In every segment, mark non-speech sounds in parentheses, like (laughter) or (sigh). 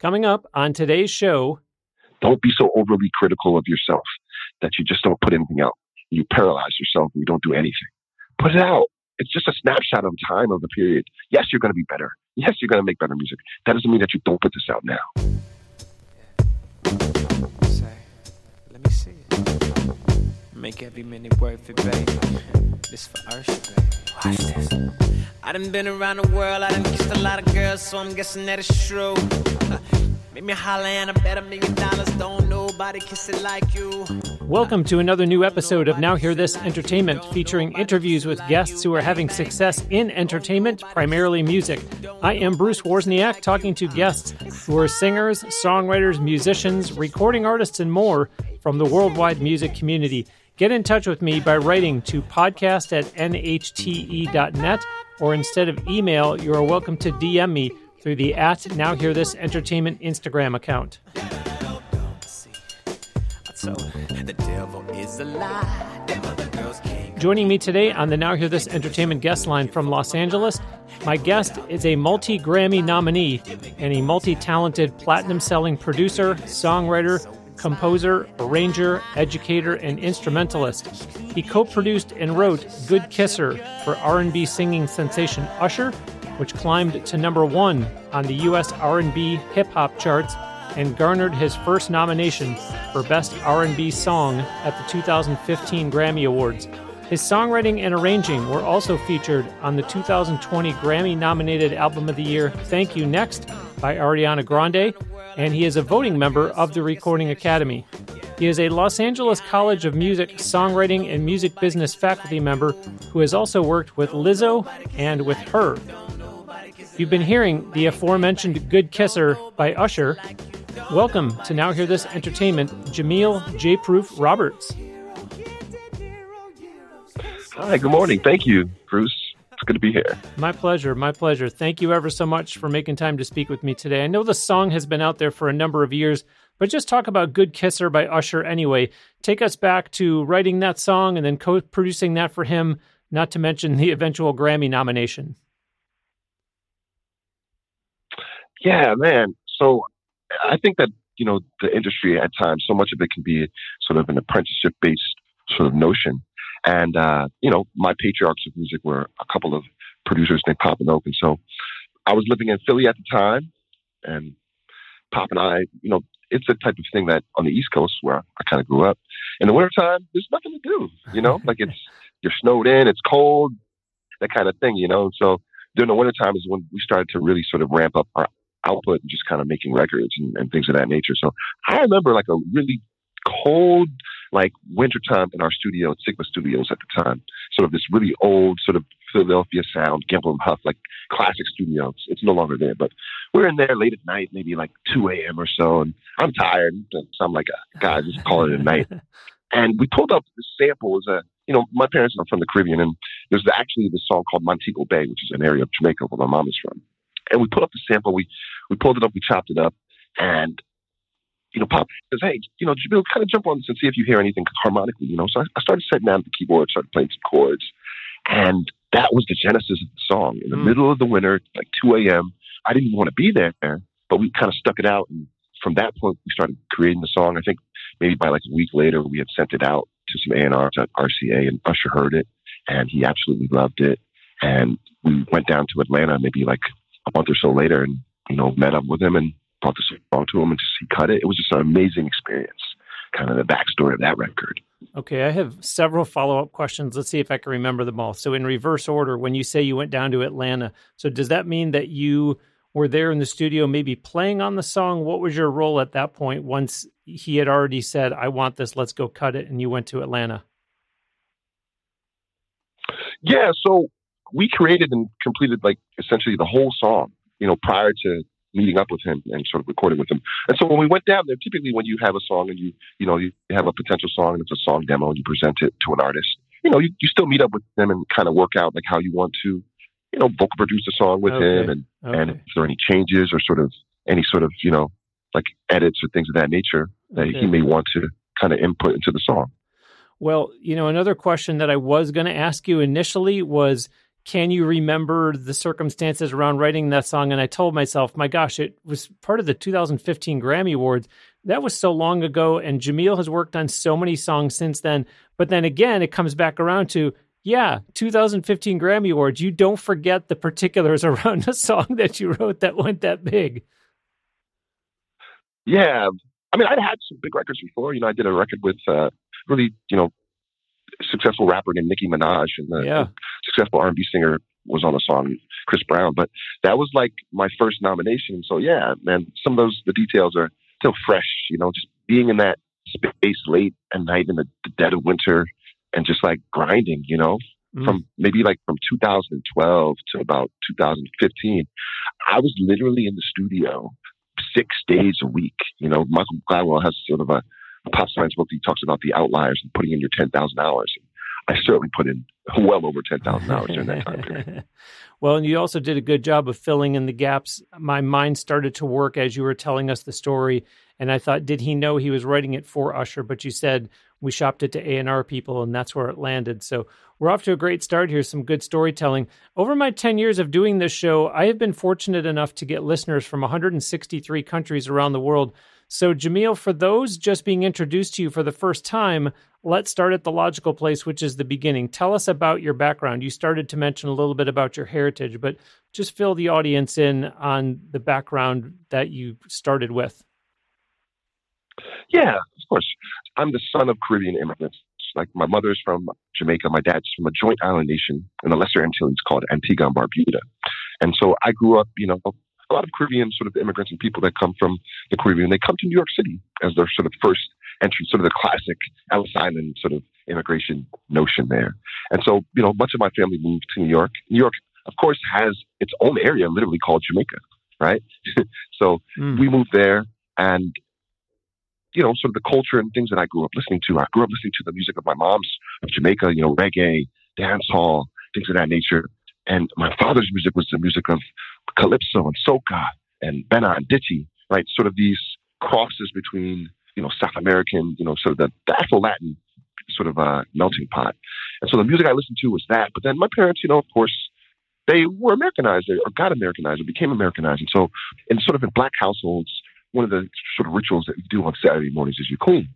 Coming up on today's show. Don't be so overly critical of yourself that you just don't put anything out. You paralyze yourself and you don't do anything. Put it out. It's just a snapshot of time of the period. Yes, you're going to be better. Yes, you're going to make better music. That doesn't mean that you don't put this out now. Say, let me see it. Make every minute worth it, baby. This for Usher, baby. Watch this. I done been around the world, I done kissed a lot of girls, so I'm guessing that it's true. (laughs) Make me holler and I bet a million dollars, don't nobody kiss it like you. Welcome to another new episode of Now Hear This Entertainment, featuring interviews with guests who are having success in entertainment, primarily music. I am Bruce Wozniak, talking to guests who are singers, songwriters, musicians, recording artists, and more from the worldwide music community. Get in touch with me by writing to podcast at nhte.net, or instead of email, you are welcome to DM me through the at Now Hear This Entertainment Instagram account. Joining me today on the Now Hear This Entertainment guest line from Los Angeles, my guest is a multi Grammy nominee and a multi talented platinum selling producer, songwriter, composer, arranger, educator, and instrumentalist. He co-produced and wrote "Good Kisser" for R&B singing sensation Usher, which climbed to number 1 on the US R&B hip hop charts and garnered his first nomination for Best R&B Song at the 2015 Grammy Awards. His songwriting and arranging were also featured on the 2020 Grammy nominated Album of the Year Thank You Next by Ariana Grande, and he is a voting member of the Recording Academy. He is a Los Angeles College of Music songwriting and music business faculty member who has also worked with Lizzo and with her. You've been hearing the aforementioned Good Kisser by Usher. Welcome to Now Hear This Entertainment, Jameel J. Proof Roberts. Hi, good morning. Thank you, Bruce. It's good to be here. My pleasure. My pleasure. Thank you ever so much for making time to speak with me today. I know the song has been out there for a number of years, but just talk about Good Kisser by Usher anyway. Take us back to writing that song and then co producing that for him, not to mention the eventual Grammy nomination. Yeah, man. So I think that, you know, the industry at times, so much of it can be sort of an apprenticeship based sort of notion. And, uh, you know, my patriarchs of music were a couple of producers named Pop and Oak. And so I was living in Philly at the time and Pop and I, you know, it's the type of thing that on the East Coast where I kind of grew up in the wintertime, there's nothing to do, you know, like it's, you're snowed in, it's cold, that kind of thing, you know. So during the wintertime is when we started to really sort of ramp up our output and just kind of making records and, and things of that nature. So I remember like a really cold, like wintertime in our studio at Sigma Studios at the time. Sort of this really old sort of Philadelphia sound, Gamble and Huff, like classic studios. It's no longer there, but we're in there late at night, maybe like 2 a.m. or so, and I'm tired. So I'm like, guys, just call it a night. (laughs) and we pulled up this sample as a, you know, my parents are from the Caribbean, and there's actually this song called Montego Bay, which is an area of Jamaica where my mom is from. And we put up the sample, we we pulled it up, we chopped it up, and you know, Pop says, "Hey, you know, Jameel, kind of jump on this and see if you hear anything harmonically." You know, so I, I started setting down at the keyboard, started playing some chords, and that was the genesis of the song. In the mm. middle of the winter, like 2 a.m., I didn't want to be there, but we kind of stuck it out, and from that point, we started creating the song. I think maybe by like a week later, we had sent it out to some A&Rs at RCA, and Usher heard it, and he absolutely loved it. And we went down to Atlanta maybe like a month or so later, and you know, met up with him and brought the song to him and just he cut it. It was just an amazing experience. Kind of the backstory of that record. Okay, I have several follow up questions. Let's see if I can remember them all. So, in reverse order, when you say you went down to Atlanta, so does that mean that you were there in the studio, maybe playing on the song? What was your role at that point once he had already said, I want this, let's go cut it, and you went to Atlanta? Yeah, so we created and completed like essentially the whole song, you know, prior to meeting up with him and sort of recording with him. And so when we went down there, typically when you have a song and you, you know, you have a potential song and it's a song demo and you present it to an artist, you know, you, you still meet up with them and kind of work out like how you want to, you know, vocal produce a song with okay. him and, okay. and if there are any changes or sort of any sort of, you know, like edits or things of that nature that okay. he may want to kind of input into the song. Well, you know, another question that I was going to ask you initially was can you remember the circumstances around writing that song? And I told myself, my gosh, it was part of the 2015 Grammy Awards. That was so long ago, and Jameel has worked on so many songs since then. But then again, it comes back around to, yeah, 2015 Grammy Awards. You don't forget the particulars (laughs) around a song that you wrote that went that big. Yeah, I mean, I'd had some big records before. You know, I did a record with uh, really, you know, successful rapper named Nicki Minaj, and the, yeah. Successful R&B singer was on the song Chris Brown. But that was like my first nomination. So yeah, man, some of those the details are still fresh. You know, just being in that space late at night in the, the dead of winter, and just like grinding. You know, mm. from maybe like from 2012 to about 2015, I was literally in the studio six days a week. You know, Michael Gladwell has sort of a, a pop science book. He talks about the outliers and putting in your 10,000 hours. I certainly put in well over 10,000 hours during that time period. (laughs) well, and you also did a good job of filling in the gaps. My mind started to work as you were telling us the story. And I thought, did he know he was writing it for Usher? But you said we shopped it to A&R people and that's where it landed. So we're off to a great start here, some good storytelling. Over my 10 years of doing this show, I have been fortunate enough to get listeners from 163 countries around the world. So Jameel, for those just being introduced to you for the first time, let's start at the logical place, which is the beginning. Tell us about your background. You started to mention a little bit about your heritage, but just fill the audience in on the background that you started with. Yeah, of course. I'm the son of Caribbean immigrants. Like my mother's from Jamaica, my dad's from a joint island nation in the Lesser Antilles called Antigua and Barbuda. And so I grew up, you know, a lot of Caribbean sort of immigrants and people that come from the Caribbean, they come to New York City as their sort of first entry, sort of the classic Ellis Island sort of immigration notion there. And so, you know, much of my family moved to New York. New York, of course, has its own area literally called Jamaica, right? (laughs) so mm. we moved there and you know, sort of the culture and things that I grew up listening to. I grew up listening to the music of my mom's of Jamaica, you know, reggae, dance hall, things of that nature. And my father's music was the music of calypso and soca and benna and Ditty, right? Sort of these crosses between, you know, South American, you know, sort of the, the Afro-Latin sort of uh, melting pot. And so the music I listened to was that. But then my parents, you know, of course, they were Americanized or got Americanized or became Americanized. And so in sort of in black households, one of the sort of rituals that you do on Saturday mornings is you clean.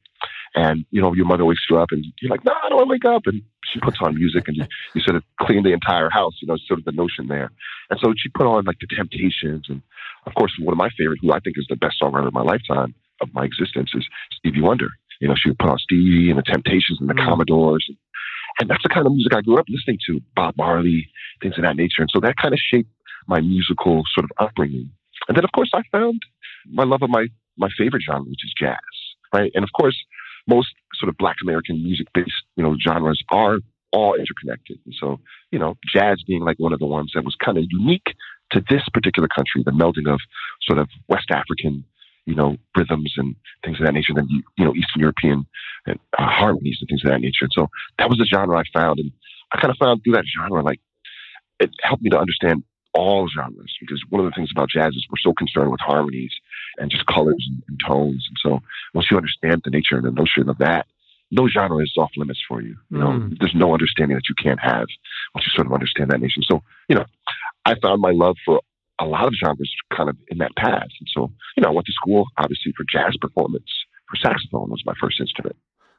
And, you know, your mother wakes you up and you're like, no, I don't want to wake up. And she puts on music and you, you sort of clean the entire house, you know, sort of the notion there. And so she put on like the Temptations. And of course, one of my favorite, who I think is the best songwriter of my lifetime, of my existence, is Stevie Wonder. You know, she would put on Stevie and the Temptations and the mm. Commodores. And, and that's the kind of music I grew up listening to, Bob Marley, things of that nature. And so that kind of shaped my musical sort of upbringing. And then, of course, I found my love of my my favorite genre, which is jazz, right? And of course, most sort of Black American music based you know genres are all interconnected. And so, you know, jazz being like one of the ones that was kind of unique to this particular country, the melding of sort of West African, you know, rhythms and things of that nature, then you know, Eastern European and uh, harmonies and things of that nature. And so that was the genre I found, and I kind of found through that genre like it helped me to understand all genres because one of the things about jazz is we're so concerned with harmonies and just colors and, and tones. And so once you understand the nature and the notion of that, no genre is off limits for you. You know, mm. there's no understanding that you can't have once you sort of understand that nation. So, you know, I found my love for a lot of genres kind of in that path. And so, you know, I went to school obviously for jazz performance, for saxophone was my first instrument.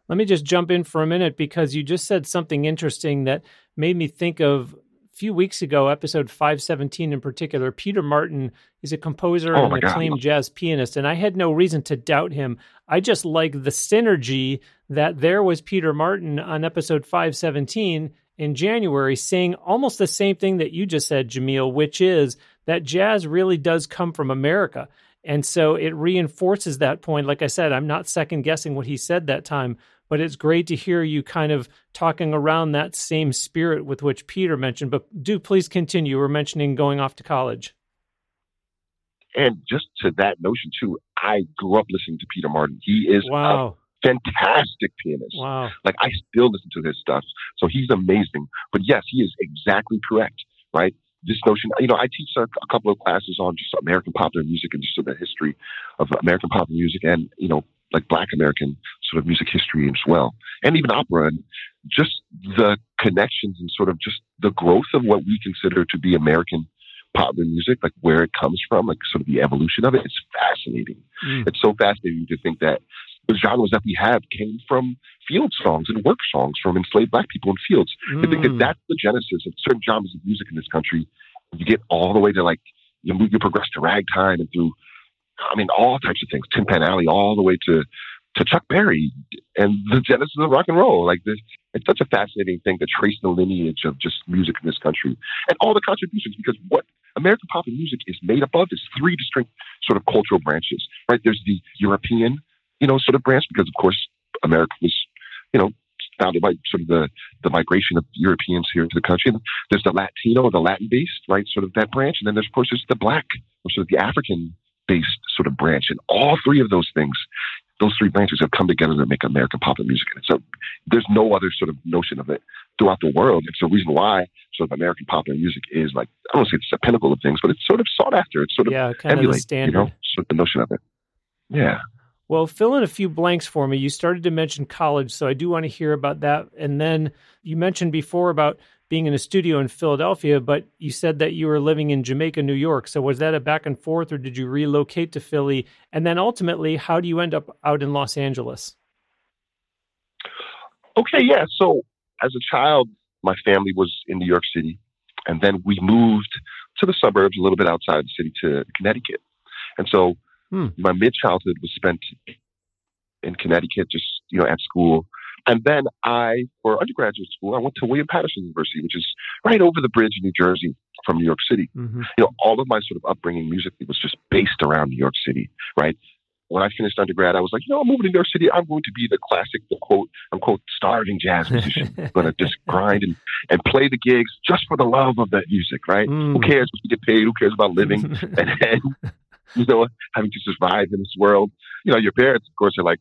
Let me just jump in for a minute because you just said something interesting that made me think of few weeks ago, episode 517 in particular, Peter Martin is a composer oh and an acclaimed jazz pianist, and I had no reason to doubt him. I just like the synergy that there was Peter Martin on episode 517 in January saying almost the same thing that you just said, Jameel, which is that jazz really does come from America. And so it reinforces that point. Like I said, I'm not second guessing what he said that time, but it's great to hear you kind of talking around that same spirit with which Peter mentioned. But do please continue. We're mentioning going off to college. And just to that notion too, I grew up listening to Peter Martin. He is wow. a fantastic pianist. Wow. Like I still listen to his stuff. So he's amazing. But yes, he is exactly correct, right? This notion, you know, I teach a, a couple of classes on just American popular music and just the history of American popular music. And, you know, like Black American sort of music history as well, and even opera, and just the connections and sort of just the growth of what we consider to be American popular music, like where it comes from, like sort of the evolution of it. It's fascinating. Mm. It's so fascinating to think that the genres that we have came from field songs and work songs from enslaved black people in fields. Mm. I think that mm. that's the genesis of certain genres of music in this country. You get all the way to like you, know, you progress to ragtime and through, I mean, all types of things, Tin Pan Alley, all the way to to Chuck Berry and the genesis of rock and roll. Like this, it's such a fascinating thing to trace the lineage of just music in this country and all the contributions. Because what American pop and music is made up of is three distinct sort of cultural branches. Right? There's the European, you know, sort of branch because of course America was, you know, founded by sort of the, the migration of Europeans here to the country. And there's the Latino, the Latin based, right, sort of that branch. And then there's, of course, there's the black, or sort of the African based sort of branch. And all three of those things, those three branches have come together to make American pop and music. And so there's no other sort of notion of it throughout the world. It's the reason why sort of American pop and music is like, I don't say it's the pinnacle of things, but it's sort of sought after. It's sort of yeah, kind emulate, of standard. you know, sort of the notion of it. Yeah. Well, fill in a few blanks for me. You started to mention college, so I do want to hear about that. And then you mentioned before about being in a studio in Philadelphia, but you said that you were living in Jamaica, New York. So was that a back and forth, or did you relocate to Philly? And then ultimately, how do you end up out in Los Angeles? Okay, yeah. So as a child, my family was in New York City, and then we moved to the suburbs, a little bit outside the city, to Connecticut. And so Hmm. My mid childhood was spent in Connecticut, just you know, at school. And then I, for undergraduate school, I went to William Paterson University, which is right over the bridge in New Jersey from New York City. Mm-hmm. You know, all of my sort of upbringing musically was just based around New York City, right? When I finished undergrad, I was like, you know, I'm moving to New York City. I'm going to be the classic, the quote unquote, starving jazz musician. I'm going to just grind and, and play the gigs just for the love of that music, right? Mm. Who cares if you get paid? Who cares about living? (laughs) and, and you know, having to survive in this world. You know, your parents, of course, are like,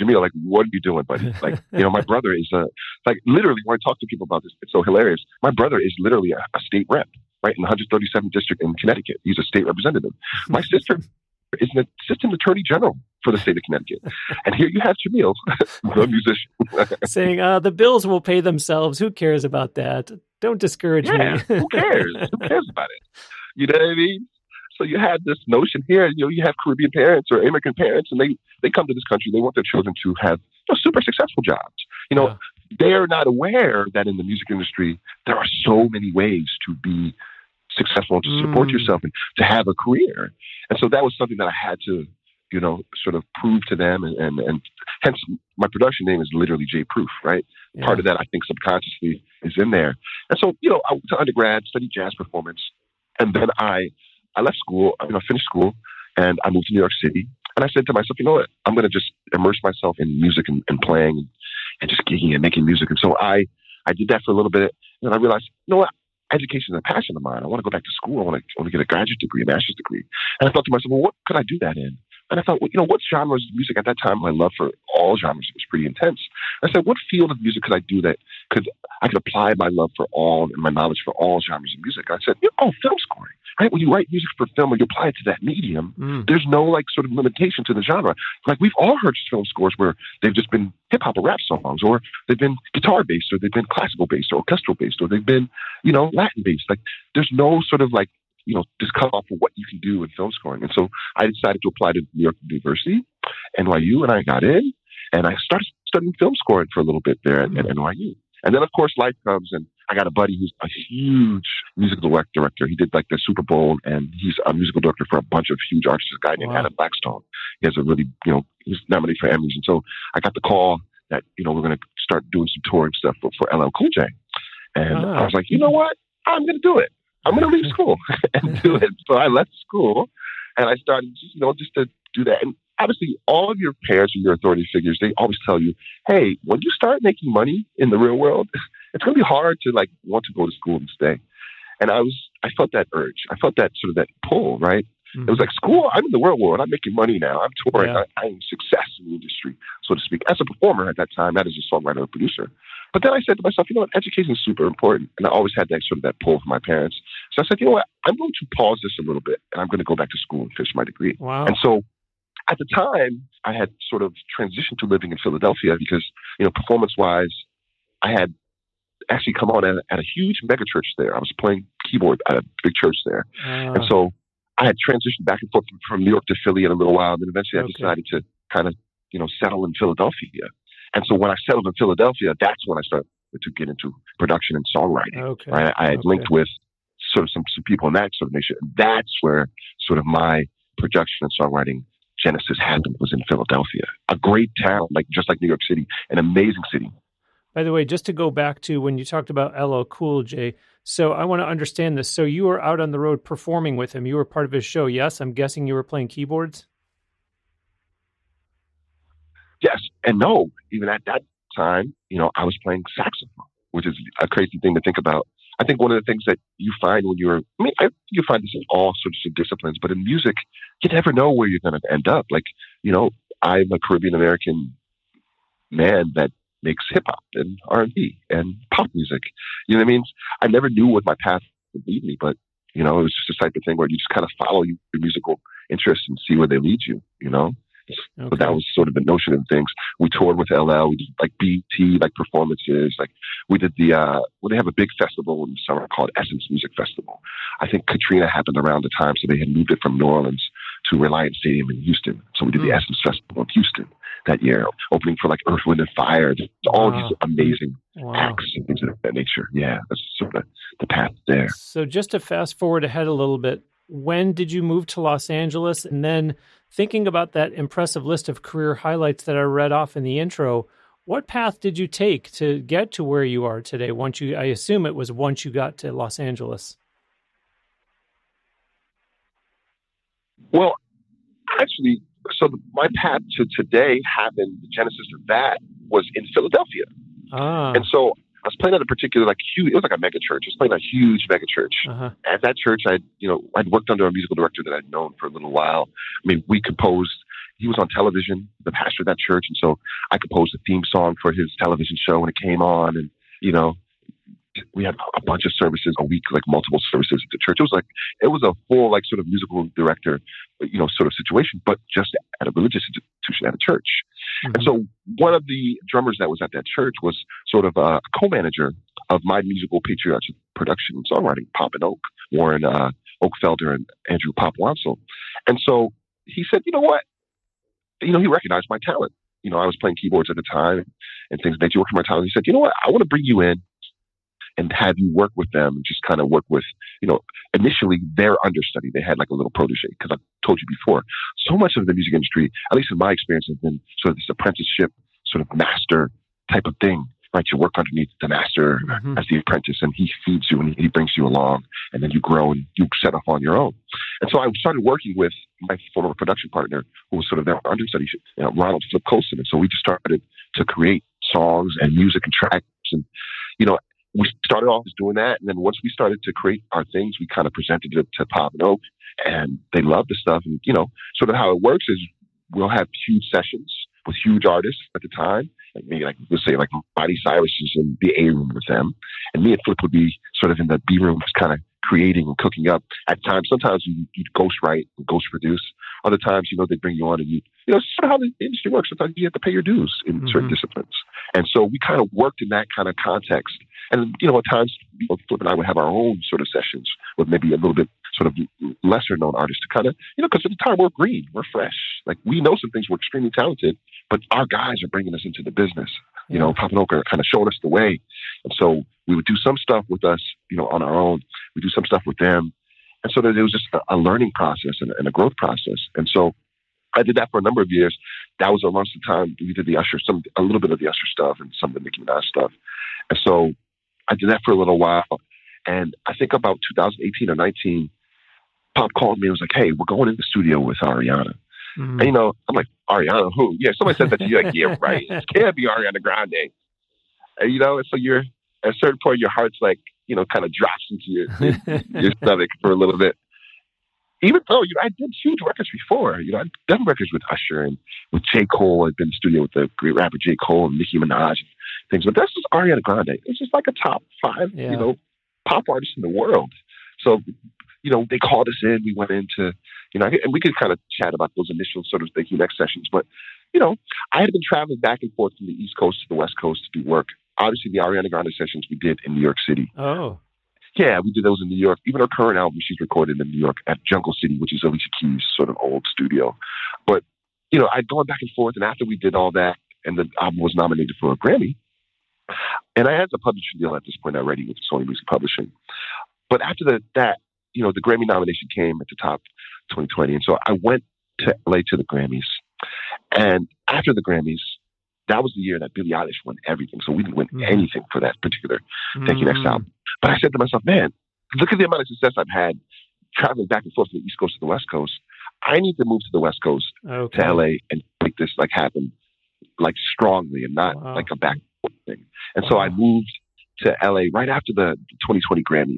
Jameel, like, what are you doing, buddy? Like, you know, my (laughs) brother is a, like, literally, when I talk to people about this, it's so hilarious. My brother is literally a, a state rep, right, in the 137th district in Connecticut. He's a state representative. My sister (laughs) is an assistant attorney general for the state of Connecticut. And here you have Jameel, (laughs) the musician, saying, uh, the bills will pay themselves. Who cares about that? Don't discourage yeah, me. who cares? Who cares about it? You know what I mean? So you had this notion here, you know, you have Caribbean parents or immigrant parents, and they, they come to this country, they want their children to have you know, super successful jobs. You know, yeah. they're not aware that in the music industry, there are so many ways to be successful and to support mm. yourself and to have a career. And so that was something that I had to, you know, sort of prove to them. And, and, and hence my production name is literally J Proof, right? Yeah. Part of that, I think, subconsciously is in there. And so, you know, I went to undergrad, studied jazz performance, and then I I left school, you know, finished school, and I moved to New York City. And I said to myself, you know what? I'm going to just immerse myself in music and, and playing and, and just gigging and making music. And so I, I did that for a little bit. And I realized, you know what? Education is a passion of mine. I want to go back to school. I want to, I want to get a graduate degree, a master's degree. And I thought to myself, well, what could I do that in? And I thought, well, you know, what genres of music at that time? My love for all genres was pretty intense. I said, what field of music could I do that could I could apply my love for all and my knowledge for all genres of music? I said, oh, film scoring. Right? When you write music for film and you apply it to that medium, mm. there's no like sort of limitation to the genre. Like we've all heard film scores where they've just been hip hop or rap songs, or they've been guitar based, or they've been classical based, or orchestral based, or they've been, you know, Latin based. Like there's no sort of like you know, just cut off for what you can do in film scoring. And so I decided to apply to New York University, NYU, and I got in and I started studying film scoring for a little bit there at, at NYU. And then, of course, life comes, and I got a buddy who's a huge musical director. He did like the Super Bowl, and he's a musical director for a bunch of huge artists. A guy named wow. Adam Blackstone. He has a really, you know, he's nominated for Emmys. And so I got the call that you know we're going to start doing some touring stuff for, for LL Cool J. And I was ah. like, you know what? I'm going to do it. I'm going to leave school (laughs) and (laughs) do it. So I left school and I started, you know, just to do that. And obviously, all of your parents and your authority figures, they always tell you, hey, when you start making money in the real world, it's going to be hard to like want to go to school and stay. And I was, I felt that urge. I felt that sort of that pull, right? Mm-hmm. It was like school. I'm in the real world. I'm making money now. I'm touring. Yeah. I, I'm success in the industry, so to speak. As a performer at that time, not as a songwriter or producer. But then I said to myself, you know what, education is super important. And I always had that sort of that pull from my parents. So I said, you know what, I'm going to pause this a little bit and I'm going to go back to school and finish my degree. Wow. And so at the time, I had sort of transitioned to living in Philadelphia because, you know, performance wise, I had actually come on at, at, a huge mega church there. I was playing keyboard at a big church there. Uh, and so I had transitioned back and forth from New York to Philly in a little while. And then eventually okay. I decided to kind of, you know, settle in Philadelphia. And so when I settled in Philadelphia, that's when I started to get into production and songwriting. Okay. Right? I had okay. linked with sort of some, some people in that sort of nation. That's where sort of my production and songwriting genesis happened was in Philadelphia. A great town, like just like New York City, an amazing city. By the way, just to go back to when you talked about LL Cool J, so I want to understand this. So you were out on the road performing with him. You were part of his show. Yes, I'm guessing you were playing keyboards. Yes and no. Even at that time, you know, I was playing saxophone, which is a crazy thing to think about. I think one of the things that you find when you're, I mean, I, you find this in all sorts of disciplines, but in music, you never know where you're going to end up. Like, you know, I'm a Caribbean American man that makes hip hop and R and B and pop music. You know what I mean? I never knew what my path would lead me, but you know, it was just a type of thing where you just kind of follow your musical interests and see where they lead you. You know. Okay. But that was sort of the notion of things. We toured with LL. We did like BET, like performances. Like we did the, uh, well, they have a big festival in the summer called Essence Music Festival. I think Katrina happened around the time, so they had moved it from New Orleans to Reliant Stadium in Houston. So we did mm. the hmm. Essence Festival in Houston that year, opening for like Earth, Wind, and Fire. Just all wow. these amazing wow. acts and things of that nature. Yeah, that's sort of the path there. So just to fast forward ahead a little bit, when did you move to Los Angeles? And then thinking about that impressive list of career highlights that I read off in the intro, what path did you take to get to where you are today? Once you, I assume it was once you got to Los Angeles. Well, actually, so my path to today happened. The genesis of that was in Philadelphia, ah. and so I was playing at a particular like huge. It was like a mega church. I was playing a huge mega church. Uh-huh. At that church, I you know I'd worked under a musical director that I'd known for a little while. I mean, we composed. He was on television, the pastor of that church, and so I composed a theme song for his television show when it came on, and you know we had a bunch of services a week, like multiple services at the church. It was like it was a full like sort of musical director, you know, sort of situation, but just at a religious institution at a church. Mm-hmm. And so one of the drummers that was at that church was sort of a co-manager of my musical patriotic production and songwriting, Pop and Oak, Warren uh, Oak Felder and Andrew Pop Wansel. And so he said, you know what? You know, he recognized my talent. You know, I was playing keyboards at the time and things that you work for my talent. He said, you know what? I want to bring you in and have you work with them and just kind of work with, you know, initially their understudy. They had like a little protege because I told you before, so much of the music industry, at least in my experience, has been sort of this apprenticeship, sort of master type of thing. Right, you work underneath the master mm-hmm. as the apprentice, and he feeds you and he brings you along, and then you grow and you set off on your own. And so I started working with my former production partner, who was sort of their understudy, you know, Ronald Flip Colson. And so we just started to create songs and music and tracks, and you know, we started off doing that. And then once we started to create our things, we kind of presented it to Pop and Oak and they loved the stuff. And, you know, sort of how it works is we'll have huge sessions with huge artists at the time. Like me, like let's say like Miley Cyrus is in the A room with them. And me and Flip would be sort of in the B room, just kind of creating and cooking up. At times, sometimes you, you ghost write and ghost produce. Other times, you know, they bring you on and you, you know, sort of how the industry works. Sometimes you have to pay your dues in mm-hmm. certain disciplines. And so we kind of worked in that kind of context and, you know, at times, Flip and I would have our own sort of sessions with maybe a little bit sort of lesser known artists to kind of, you know, because at the time we're green, we're fresh. Like we know some things, we're extremely talented, but our guys are bringing us into the business. You know, Papa are kind of showed us the way. And so we would do some stuff with us, you know, on our own. We do some stuff with them. And so there was just a, learning process and, and, a growth process. And so I did that for a number of years. That was around the time we did the Usher, some a little bit of the Usher stuff and some of the Nicki Minaj stuff. And so I did that for a little while. And I think about 2018 or 19, Pop called me and was like, hey, we're going in the studio with Ariana. Mm-hmm. And, you know, I'm like, Ariana, who? Yeah, somebody said that to you. Like, yeah, right. It (laughs) can't be Ariana Grande. And, you know, so you're at a certain point, your heart's like, you know, kind of drops into your, (laughs) your stomach for a little bit. Even though, you know, I did huge records before. You know, I've done records with Usher and with J. Cole. I've been in the studio with the great rapper J. Cole and Nicki Minaj and things. But this is Ariana Grande. It's just like a top five, yeah. you know, pop artist in the world. So, you know, they called us in. We went into, You know, and we could kind of chat about those initial sort of Thank You Next sessions. But, you know, I had been traveling back and forth from the East Coast to the West Coast to do work. Obviously, the Ariana Grande sessions we did in New York City. Oh. Yeah, we did those in New York. Even her current album, she's recorded in New York at Jungle City, which is Alicia Keys' sort of old studio. But, you know, I'd gone back and forth. And after we did all that and the album was nominated for a Grammy, and I had the publishing deal at this point already with Sony Music Publishing. But after the, that, you know, the Grammy nomination came at the top 2020. And so I went to LA to the Grammys. And after the Grammys, that was the year that Billie Eilish won everything. So we didn't win mm. anything for that particular mm. Thank You Next album. But I said to myself, man, look at the amount of success I've had traveling back and forth from the East Coast to the West Coast. I need to move to the West Coast okay. to LA and make this like happen like strongly and not wow. like a back thing. And so I moved to LA right after the 2020 Grammys,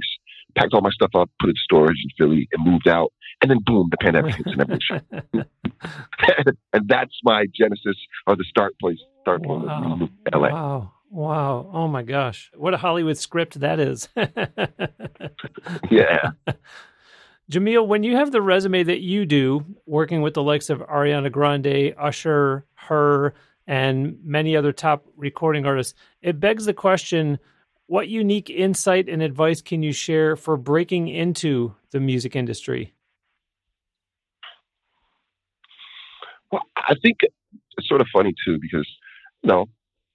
packed all my stuff up, put it in storage in Philly, and moved out. And then boom, the pandemic hits and everything. (laughs) (laughs) and that's my genesis or the start place. Wow. to LA. Wow. Wow. Oh my gosh. What a Hollywood script that is. (laughs) yeah. (laughs) Jameel, when you have the resume that you do, working with the likes of Ariana Grande, Usher, H.E.R., and many other top recording artists. It begs the question what unique insight and advice can you share for breaking into the music industry? Well, I think it's sort of funny too because know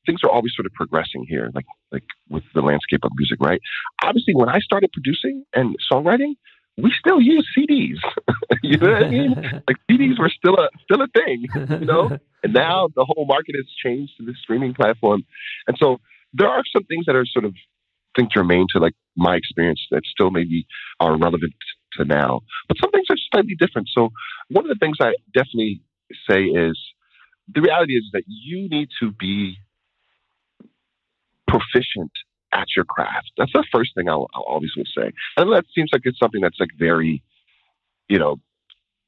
things are always sort of progressing here, like like with the landscape of music, right? Obviously, when I started producing and songwriting, we still use CDs. (laughs) you know what I mean? (laughs) like CDs were still a still a thing, you know. (laughs) And now the whole market has changed to this streaming platform, and so there are some things that are sort of I think germane to like my experience that still maybe are relevant to now, but some things are slightly different. So one of the things I definitely say is the reality is that you need to be proficient at your craft. That's the first thing I'll, I'll always will say. And that seems like it's something that's like very, you know,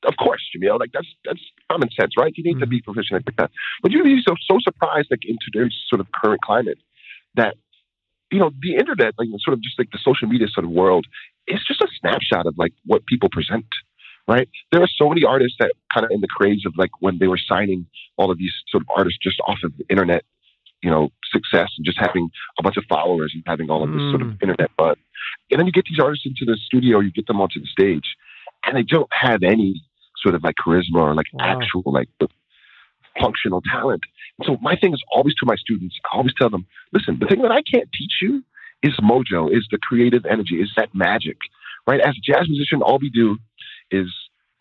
of course, Jameel, like that's that's common sense, right? You need mm-hmm. to be proficient at that. But you'd be so so surprised, like in today's sort of current climate, that you know the internet, like sort of just like the social media sort of world, is just a snapshot of like what people present. Right? There are so many artists that kind of in the craze of like when they were signing all of these sort of artists just off of the internet you know, success and just having a bunch of followers and having all of this mm. sort of mm. internet buzz. And then you get these artists into the studio, you get them onto the stage, and they don't have any sort of like charisma or like wow. actual like functional talent. so my thing is always to my students, I always tell them, listen, the thing that I can't teach you is mojo, is the creative energy, is that magic, right? As a jazz musician, all we do is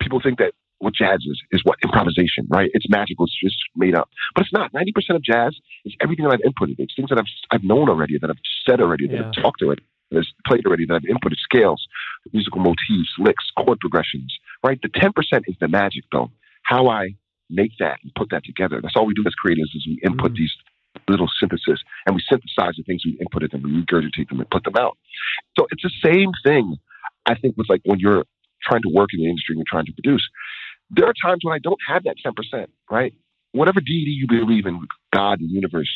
people think that what jazz is, is what improvisation, right? It's magical. It's just made up. But it's not. 90% of jazz is everything that I've inputted. It's things that I've, I've known already, that I've said already, that yeah. I've talked to it, that I've played already, that I've inputted scales, musical motifs, licks, chord progressions, right? The 10% is the magic, though. How I make that and put that together. That's all we do as creators is we input mm. these little synthesis and we synthesize the things we inputted them and we regurgitate them and put them out. So it's the same thing, I think, with like when you're trying to work in the industry and trying to produce there are times when I don't have that 10%, right? Whatever deity you believe in, God, the universe,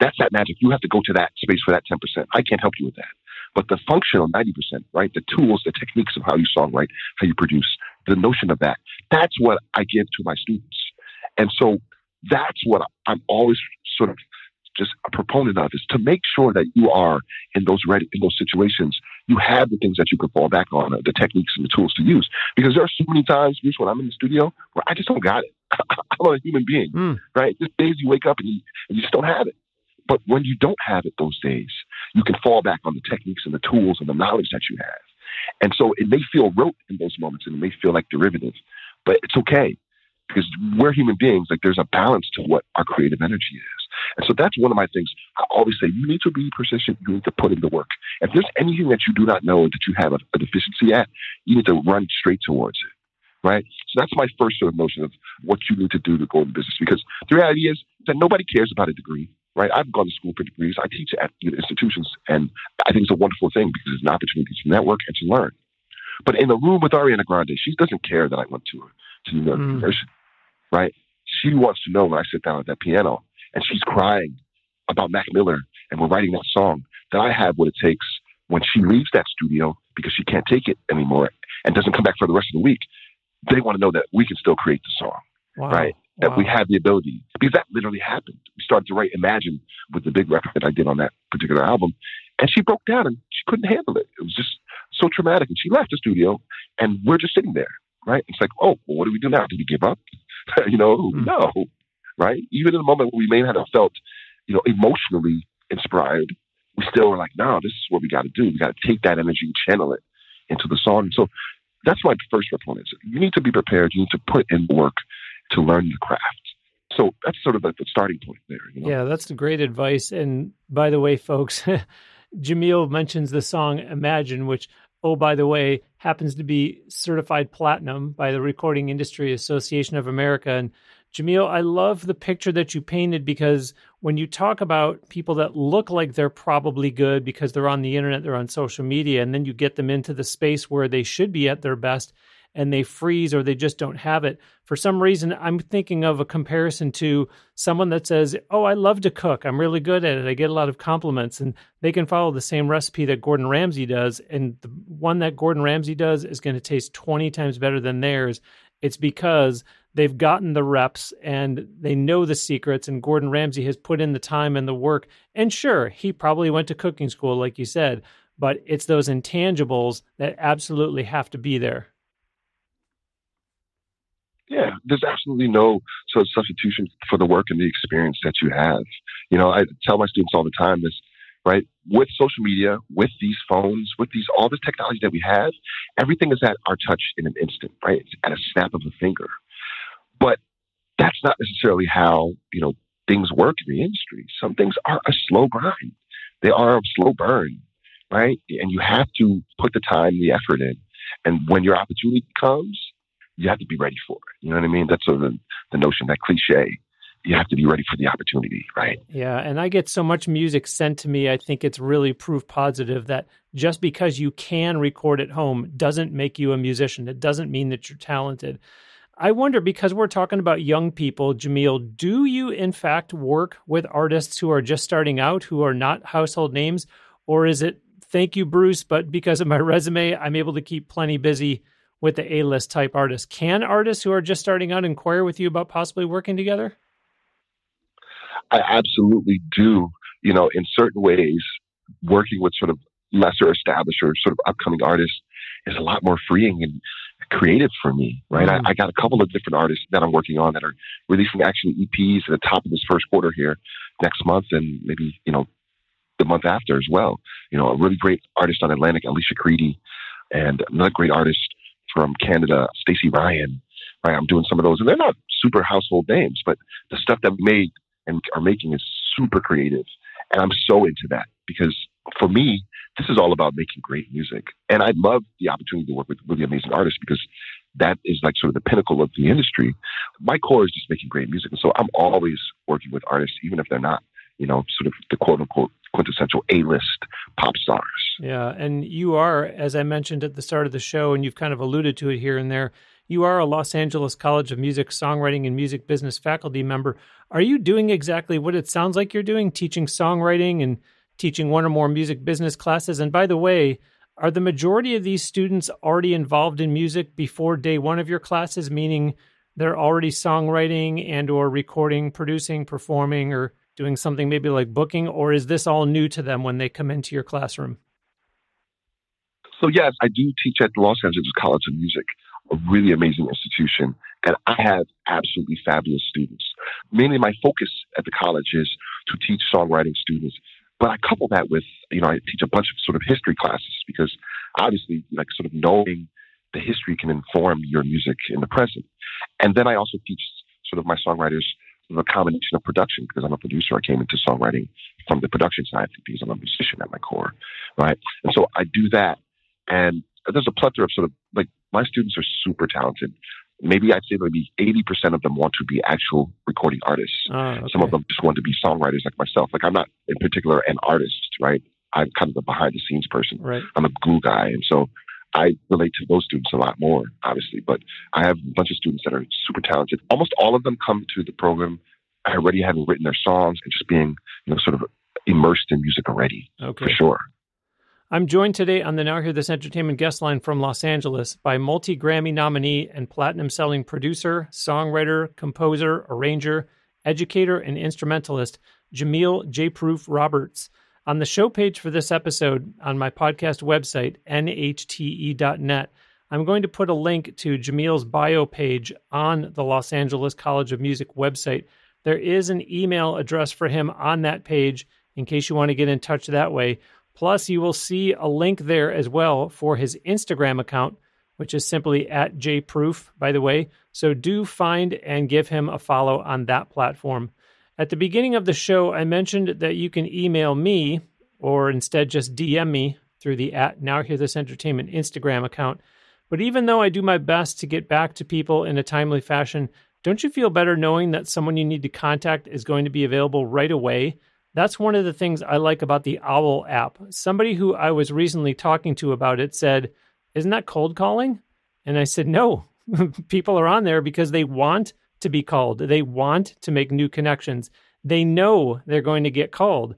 that's that magic. You have to go to that space for that 10%. I can't help you with that. But the functional 90%, right? The tools, the techniques of how you songwrite, how you produce, the notion of that, that's what I give to my students. And so that's what I'm always sort of just a proponent of is to make sure that you are in those ready in those situations. You have the things that you can fall back on, the techniques and the tools to use. Because there are so many times, Bruce, when I'm in the studio where I just don't got it. (laughs) I'm a human being, mm. right? There's days you wake up and you, and you just don't have it. But when you don't have it those days, you can fall back on the techniques and the tools and the knowledge that you have. And so it may feel rote in those moments and it may feel like derivative, but it's okay because we're human beings. Like there's a balance to what our creative energy is. And so that's one of my things. I always say you need to be persistent. You need to put in the work. If there's anything that you do not know that you have a, a deficiency at, you need to run straight towards it. Right. So that's my first sort of notion of what you need to do to go in business. Because the reality is that nobody cares about a degree. Right. I've gone to school for degrees. I teach at institutions, and I think it's a wonderful thing because it's an opportunity to network and to learn. But in the room with Ariana Grande, she doesn't care that I went to to York mm. University, right? She wants to know when I sit down at that piano and she's crying about Mac Miller and we're writing that song, that I have what it takes when she leaves that studio because she can't take it anymore and doesn't come back for the rest of the week. they want to know that we can still create the song, wow. right? Wow. That we have the ability because that literally happened. We started to write Imagine with the big record that I did on that particular album, and she broke down and she couldn't handle it. It was just so traumatic, and she left the studio, and we're just sitting there, right? It's like, oh, well, what do we do now? Do we give up? (laughs) you know, mm. no, right? Even in the moment where we may not have felt, you know, emotionally inspired, we still were like, no, this is what we got to do. We got to take that energy and channel it into the song. So that's my first proponent. You need to be prepared. You need to put in work to learn the craft. So that's sort of like the starting point there. You know? Yeah, that's great advice. And by the way, folks, (laughs) Jameel mentions the song Imagine, which, oh, by the way, happens to be certified platinum by the Recording Industry Association of America. And Jameel, I love the picture that you painted because when you talk about people that look like they're probably good because they're on the internet, they're on social media, and then you get them into the space where they should be at their best and they freeze or they just don't have it. For some reason, I'm thinking of a comparison to someone that says, Oh, I love to cook. I'm really good at it. I get a lot of compliments. And they can follow the same recipe that Gordon Ramsay does. And the one that Gordon Ramsay does is going to taste 20 times better than theirs. It's because they've gotten the reps and they know the secrets and Gordon Ramsay has put in the time and the work. And sure, he probably went to cooking school like you said, but it's those intangibles that absolutely have to be there. Yeah, there's absolutely no sort of substitution for the work and the experience that you have. You know, I tell my students all the time this, right? With social media, with these phones, with these all this technology that we have, everything is at our touch in an instant, right? It's at a snap of a finger. But that's not necessarily how, you know, things work in the industry. Some things are a slow grind. They are a slow burn, right? And you have to put the time, the effort in. And when your opportunity comes, you have to be ready for it. You know what I mean? That's sort of the, the notion, that cliche. You have to be ready for the opportunity, right? Yeah. And I get so much music sent to me. I think it's really proof positive that just because you can record at home doesn't make you a musician. It doesn't mean that you're talented. I wonder because we're talking about young people, Jameel, do you in fact work with artists who are just starting out, who are not household names? Or is it, thank you, Bruce, but because of my resume, I'm able to keep plenty busy with the A list type artists? Can artists who are just starting out inquire with you about possibly working together? I absolutely do. You know, in certain ways, working with sort of lesser established or sort of upcoming artists is a lot more freeing and creative for me, right? Mm. I, I, got a couple of different artists that I'm working on that are releasing actually EPs at the top of this first quarter here next month and maybe, you know, the month after as well. You know, a really great artist on Atlantic, Alicia Creedy, and another great artist from Canada, Stacey Ryan. Right, I'm doing some of those, and they're not super household names, but the stuff that we made and are making is super creative, and I'm so into that because for me, this is all about making great music. And I'd love the opportunity to work with really amazing artists because that is like sort of the pinnacle of the industry. My core is just making great music. And so I'm always working with artists, even if they're not, you know, sort of the quote unquote quintessential A list pop stars. Yeah. And you are, as I mentioned at the start of the show, and you've kind of alluded to it here and there, you are a Los Angeles College of Music Songwriting and Music Business faculty member. Are you doing exactly what it sounds like you're doing, teaching songwriting and teaching one or more music business classes. And by the way, are the majority of these students already involved in music before day one of your classes, meaning they're already songwriting and or recording, producing, performing, or doing something maybe like booking, or is this all new to them when they come into your classroom? So yes, I do teach at Los Angeles College of Music, a really amazing institution, and I have absolutely fabulous students. Mainly my focus at the college is to teach songwriting students but I couple that with, you know, I teach a bunch of sort of history classes because obviously, like, sort of knowing the history can inform your music in the present. And then I also teach sort of my songwriters a combination of production because I'm a producer. I came into songwriting from the production side because I'm a musician at my core, right? And so I do that. And there's a plethora of sort of like my students are super talented maybe I'd say maybe 80% of them want to be actual recording artists. Oh, okay. Some of them just want to be songwriters like myself. Like I'm not in particular an artist, right? I'm kind of a behind the scenes person. Right. I'm a glue guy. And so I relate to those students a lot more, obviously. But I have a bunch of students that are super talented. Almost all of them come to the program already having written their songs and just being, you know, sort of immersed in music already. Okay. For sure. I'm joined today on the Now Hear This Entertainment guest line from Los Angeles by multi Grammy nominee and platinum selling producer, songwriter, composer, arranger, educator, and instrumentalist, Jameel J. Proof Roberts. On the show page for this episode on my podcast website, nhte.net, I'm going to put a link to Jameel's bio page on the Los Angeles College of Music website. There is an email address for him on that page in case you want to get in touch that way. Plus, you will see a link there as well for his Instagram account, which is simply at jproof, by the way. So do find and give him a follow on that platform. At the beginning of the show, I mentioned that you can email me or instead just DM me through the at Now Hear This Entertainment Instagram account. But even though I do my best to get back to people in a timely fashion, don't you feel better knowing that someone you need to contact is going to be available right away? That's one of the things I like about the Owl app. Somebody who I was recently talking to about it said, Isn't that cold calling? And I said, No, (laughs) people are on there because they want to be called, they want to make new connections. They know they're going to get called.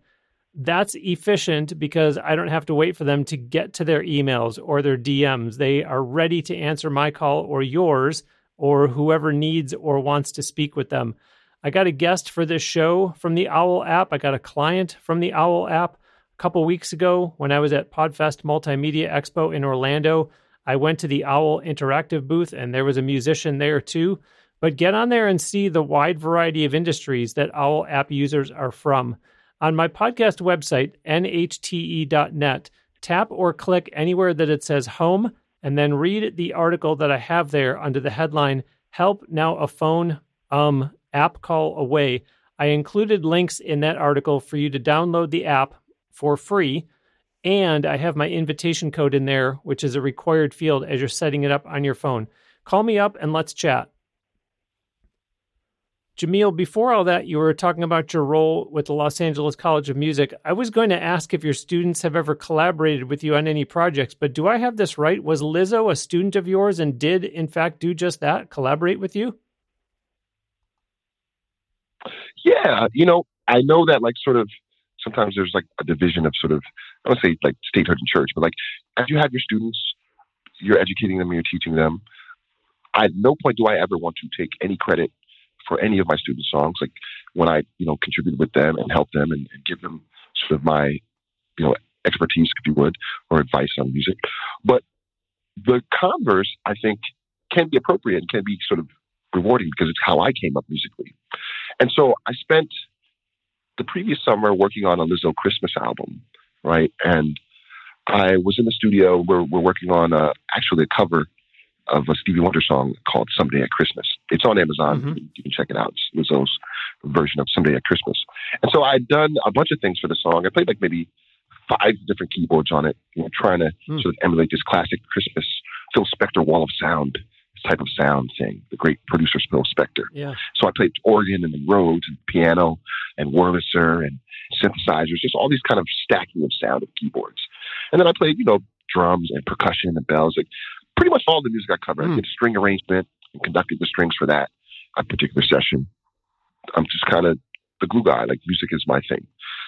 That's efficient because I don't have to wait for them to get to their emails or their DMs. They are ready to answer my call or yours or whoever needs or wants to speak with them. I got a guest for this show from the Owl app. I got a client from the Owl app a couple weeks ago when I was at Podfest Multimedia Expo in Orlando. I went to the Owl Interactive booth and there was a musician there too. But get on there and see the wide variety of industries that Owl app users are from. On my podcast website, nhte.net, tap or click anywhere that it says home and then read the article that I have there under the headline Help Now a Phone Um app call away. I included links in that article for you to download the app for free. And I have my invitation code in there, which is a required field as you're setting it up on your phone. Call me up and let's chat. Jameel, before all that, you were talking about your role with the Los Angeles College of Music. I was going to ask if your students have ever collaborated with you on any projects, but do I have this right? Was Lizzo a student of yours and did, in fact, do just that, collaborate with you? Yeah, you know, I know that like sort of sometimes there's like a division of sort of I don't say like statehood and church, but like as you have your students, you're educating them, you're teaching them. At no point do I ever want to take any credit for any of my student songs. Like when I, you know, contribute with them and help them and, and give them sort of my, you know, expertise, if you would, or advice on music. But the converse, I think, can be appropriate and can be sort of rewarding because it's how I came up musically. And so I spent the previous summer working on a Lizzo Christmas album, right? And I was in the studio. We're, we're working on a, actually a cover of a Stevie Wonder song called Someday at Christmas. It's on Amazon. Mm-hmm. You can check it out. It's Lizzo's version of Someday at Christmas. And so I'd done a bunch of things for the song. I played like maybe five different keyboards on it, you know, trying to mm. sort of emulate this classic Christmas Phil Spector wall of sound type of sound thing, the great producer Phil Spector. Yeah. So I played organ and the Rhodes and piano and Wurlitzer and synthesizers, just all these kind of stacking of sound of keyboards. And then I played, you know, drums and percussion and bells, like pretty much all the music I covered. Mm. I hmm. did string arrangement and conducted the strings for that a particular session. I'm just kind of the glue guy. Like music is my thing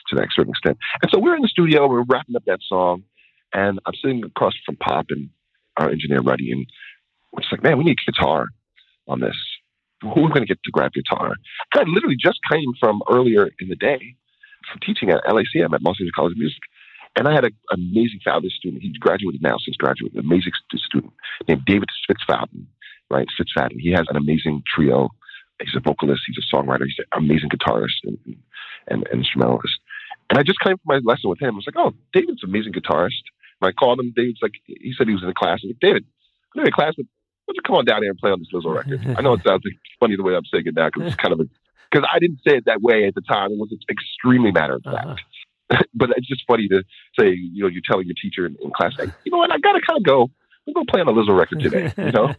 to that certain extent. And so we're in the studio, we're wrapping up that song, and I'm sitting across from Pop and our engineer Ruddy, and we're just like, man, we need guitar on this. Who are we going to get to grab guitar? And I literally just came from earlier in the day from teaching at LACM at Los Angeles College of Music. And I had an amazing fabulous student. He's graduated now since graduating, an amazing student named David Spitzfaden, right? Spitzfaden. He has an amazing trio. He's a vocalist, he's a songwriter, he's an amazing guitarist and, and, and instrumentalist. And I just came from my lesson with him. I was like, oh, David's an amazing guitarist. And I called him. David's like, he said he was in the class. I was like, David, I'm in a class why don't you come on down here and play on this Lizzo record? I know it sounds funny the way I'm saying it now because it's kind of a because I didn't say it that way at the time. It was extremely matter of fact. Uh-huh. (laughs) but it's just funny to say, you know, you're telling your teacher in, in class, like, you know what, I gotta kind of go. I'm gonna play on a Lizzo record today, you know.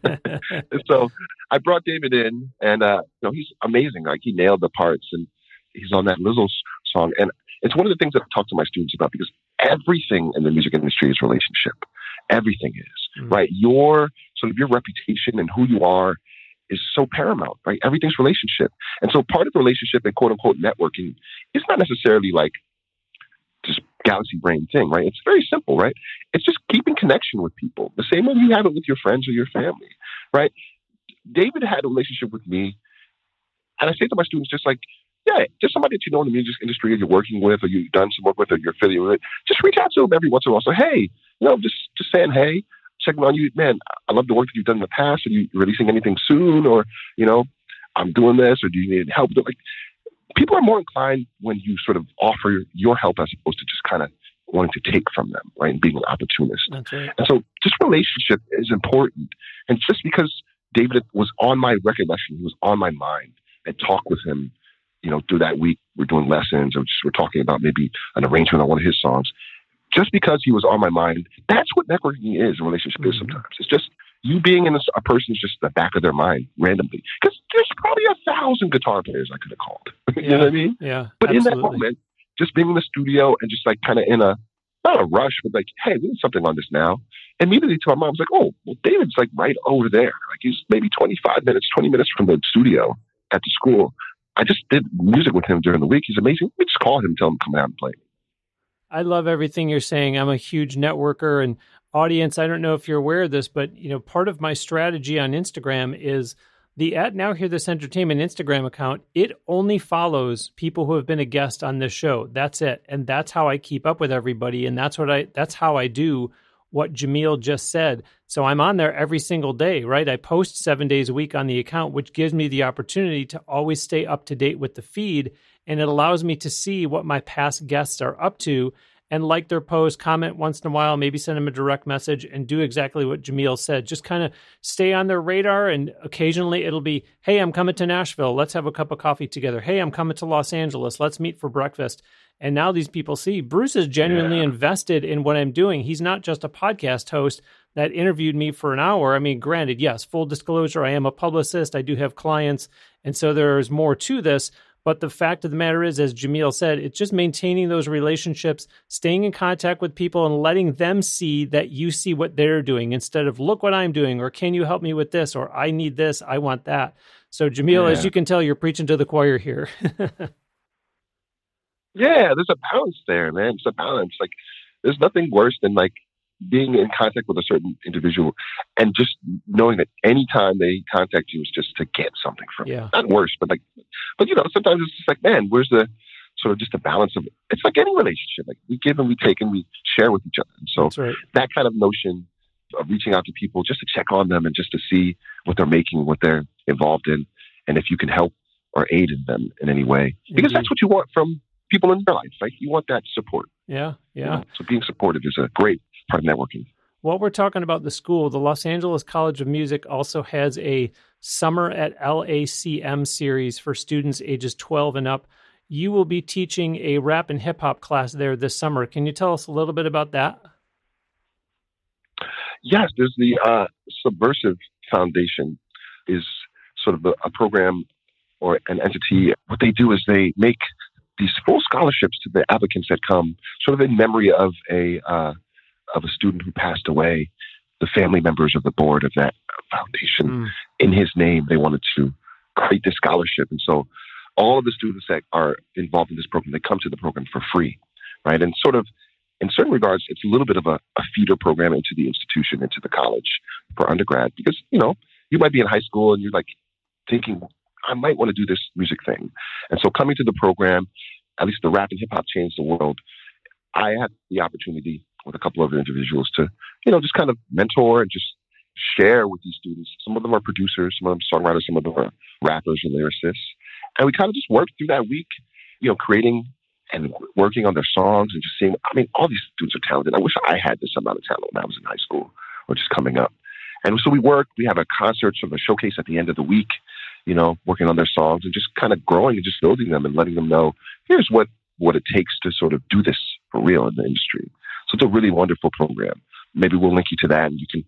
(laughs) so I brought David in, and uh, you know, he's amazing. Like he nailed the parts, and he's on that Lizzo song. And it's one of the things that I talk to my students about because everything in the music industry is relationship. Everything is mm-hmm. right. Your sort of your reputation and who you are is so paramount, right? Everything's relationship. And so part of the relationship and quote unquote networking is not necessarily like just galaxy brain thing, right? It's very simple, right? It's just keeping connection with people, the same way you have it with your friends or your family, right? David had a relationship with me, and I say to my students, just like, yeah, just somebody that you know in the music industry, or you're working with, or you've done some work with, or you're affiliated with, just reach out to them every once in a while. So, hey, you know, just just saying, hey, checking on you, man. I love the work that you've done in the past. Are you releasing anything soon, or you know, I'm doing this, or do you need help? Like, people are more inclined when you sort of offer your help as opposed to just kind of wanting to take from them, right? And being an opportunist. Right. And so just relationship is important. And just because David was on my recollection, he was on my mind, and talk with him, you know, through that week, we're doing lessons or just we're talking about maybe an arrangement on one of his songs. Just because he was on my mind, that's what networking is, a relationship mm-hmm. is sometimes. It's just you being in a, a person's just the back of their mind randomly. Because there's probably a thousand guitar players I could have called. (laughs) you yeah. know what I mean? Yeah. But absolutely. in that moment, just being in the studio and just like kind of in a not a rush, but like, hey, we need something on this now. And Immediately to my mom, I was like, oh, well, David's like right over there. Like he's maybe 25 minutes, 20 minutes from the studio at the school. I just did music with him during the week. He's amazing. We just call him, tell him to come out and play. I love everything you're saying. I'm a huge networker and audience. I don't know if you're aware of this, but you know, part of my strategy on Instagram is the at now hear this entertainment Instagram account, it only follows people who have been a guest on this show. That's it. And that's how I keep up with everybody. And that's what I that's how I do what Jameel just said. So I'm on there every single day, right? I post seven days a week on the account, which gives me the opportunity to always stay up to date with the feed. And it allows me to see what my past guests are up to and like their post, comment once in a while, maybe send them a direct message and do exactly what Jameel said. Just kind of stay on their radar. And occasionally it'll be, hey, I'm coming to Nashville. Let's have a cup of coffee together. Hey, I'm coming to Los Angeles. Let's meet for breakfast. And now these people see Bruce is genuinely yeah. invested in what I'm doing. He's not just a podcast host that interviewed me for an hour. I mean, granted, yes, full disclosure, I am a publicist. I do have clients. And so there's more to this. But the fact of the matter is, as Jameel said, it's just maintaining those relationships, staying in contact with people, and letting them see that you see what they're doing instead of look what I'm doing, or can you help me with this, or I need this, I want that. So, Jameel, yeah. as you can tell, you're preaching to the choir here. (laughs) yeah, there's a balance there, man. It's a balance. Like, there's nothing worse than like being in contact with a certain individual and just knowing that anytime they contact you is just to get something from yeah. you. Not worse, but like, but you know, sometimes it's just like, man, where's the sort of just a balance of it's like any relationship. Like we give and we take and we share with each other. And so right. that kind of notion of reaching out to people just to check on them and just to see what they're making, what they're involved in, and if you can help or aid in them in any way. Because Indeed. that's what you want from people in your life, right? You want that support. Yeah, yeah. You know? So being supportive is a great part of networking. While we're talking about the school, the Los Angeles College of Music also has a Summer at LACM series for students ages 12 and up. You will be teaching a rap and hip hop class there this summer. Can you tell us a little bit about that? Yes, there's the uh, Subversive Foundation is sort of a, a program or an entity. What they do is they make these full scholarships to the applicants that come, sort of in memory of a uh, of a student who passed away. The family members of the board of that foundation, mm. in his name, they wanted to create this scholarship, and so all of the students that are involved in this program, they come to the program for free, right? And sort of, in certain regards, it's a little bit of a, a feeder program into the institution, into the college for undergrad, because you know you might be in high school and you're like thinking, I might want to do this music thing. And so coming to the program, at least the rap and hip hop changed the world. I had the opportunity with a couple of individuals to, you know, just kind of mentor and just share with these students. Some of them are producers, some of them songwriters, some of them are rappers and lyricists. And we kind of just worked through that week, you know, creating and working on their songs and just seeing, I mean, all these students are talented. I wish I had this amount of talent when I was in high school or just coming up. And so we worked, we have a concert, sort of a showcase at the end of the week, you know, working on their songs and just kind of growing and just building them and letting them know here's what, what it takes to sort of do this for real in the industry. So it's a really wonderful program. Maybe we'll link you to that and you can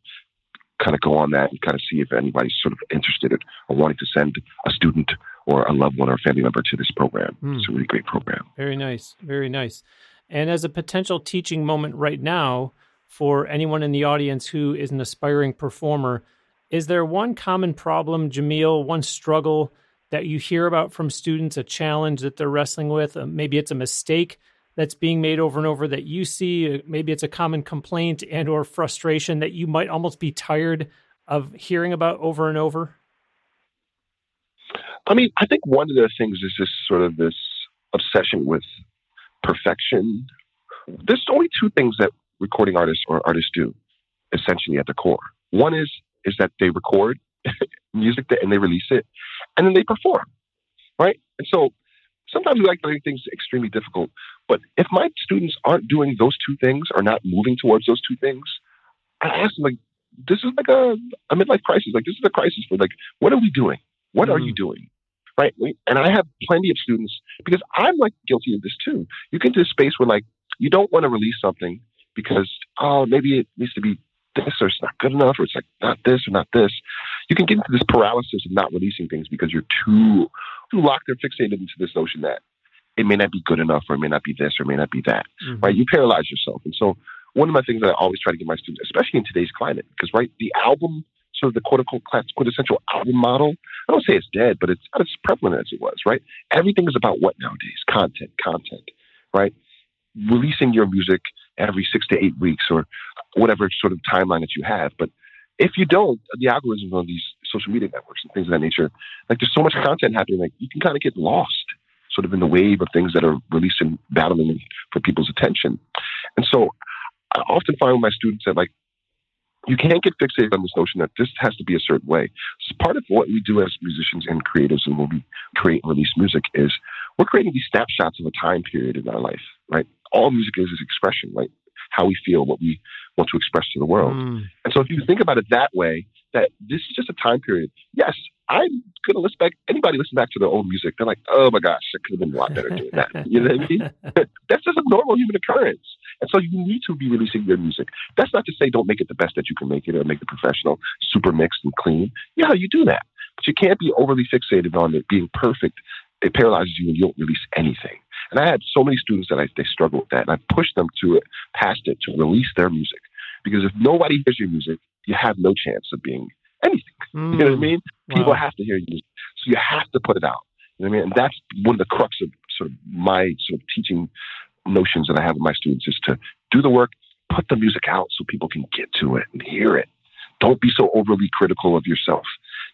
kind of go on that and kind of see if anybody's sort of interested or wanting to send a student or a loved one or a family member to this program. Mm. It's a really great program. Very nice. Very nice. And as a potential teaching moment right now for anyone in the audience who is an aspiring performer, is there one common problem, Jameel, one struggle that you hear about from students, a challenge that they're wrestling with? Uh, maybe it's a mistake that's being made over and over that you see? Uh, maybe it's a common complaint and or frustration that you might almost be tired of hearing about over and over. I mean, I think one of the things is this sort of this obsession with perfection. There's only two things that recording artists or artists do, essentially at the core. One is is that they record (laughs) music and they release it, and then they perform, right? And so sometimes we like to make things extremely difficult. But if my students aren't doing those two things or not moving towards those two things, I ask them like, this is like a, a midlife crisis. Like this is a crisis for like, what are we doing? What mm-hmm. are you mm. doing? Right. And I have plenty of students because I'm like guilty of this too. You get to a space where like you don't want to release something because oh maybe it needs to be this or it's not good enough or it's like not this or not this. You can get into this paralysis of not releasing things because you're too too locked or fixated into this notion that it may not be good enough or it may not be this or it may not be that. Mm-hmm. Right? You paralyze yourself. And so one of my things that I always try to get my students, especially in today's climate, because right, the album, sort of the quote unquote class quintessential album model, I don't say it's dead, but it's not as prevalent as it was, right? Everything is about what nowadays? Content, content, right? Releasing your music every six to eight weeks or whatever sort of timeline that you have. But if you don't, the algorithms on these social media networks and things of that nature, like there's so much content happening, like you can kind of get lost sort of in the wave of things that are released and battling for people's attention. And so I often find with my students that like you can't get fixated on this notion that this has to be a certain way. So part of what we do as musicians and creatives and when we create and release music is we're creating these snapshots of a time period in our life, right? All music is is expression, right? How we feel, what we want to express to the world. Mm. And so if you think about it that way, that this is just a time period. Yes, I'm gonna listen back. Anybody listen back to their old music, they're like, "Oh my gosh, I could have been a lot better doing that." You know what I mean? (laughs) That's just a normal human occurrence. And so you need to be releasing your music. That's not to say don't make it the best that you can make it or make it professional, super mixed and clean. Yeah, you do that. But you can't be overly fixated on it being perfect. It paralyzes you and you don't release anything. And I had so many students that I, they struggle with that. And I pushed them to it, past it, to release their music. Because if nobody hears your music, you have no chance of being anything. Mm. (laughs) You know what I mm. mean? Wow. People have to hear you. So you have to put it out. You know what I mean? And that's one of the crux of sort of my sort of teaching notions that I have with my students is to do the work, put the music out so people can get to it and hear it. Don't be so overly critical of yourself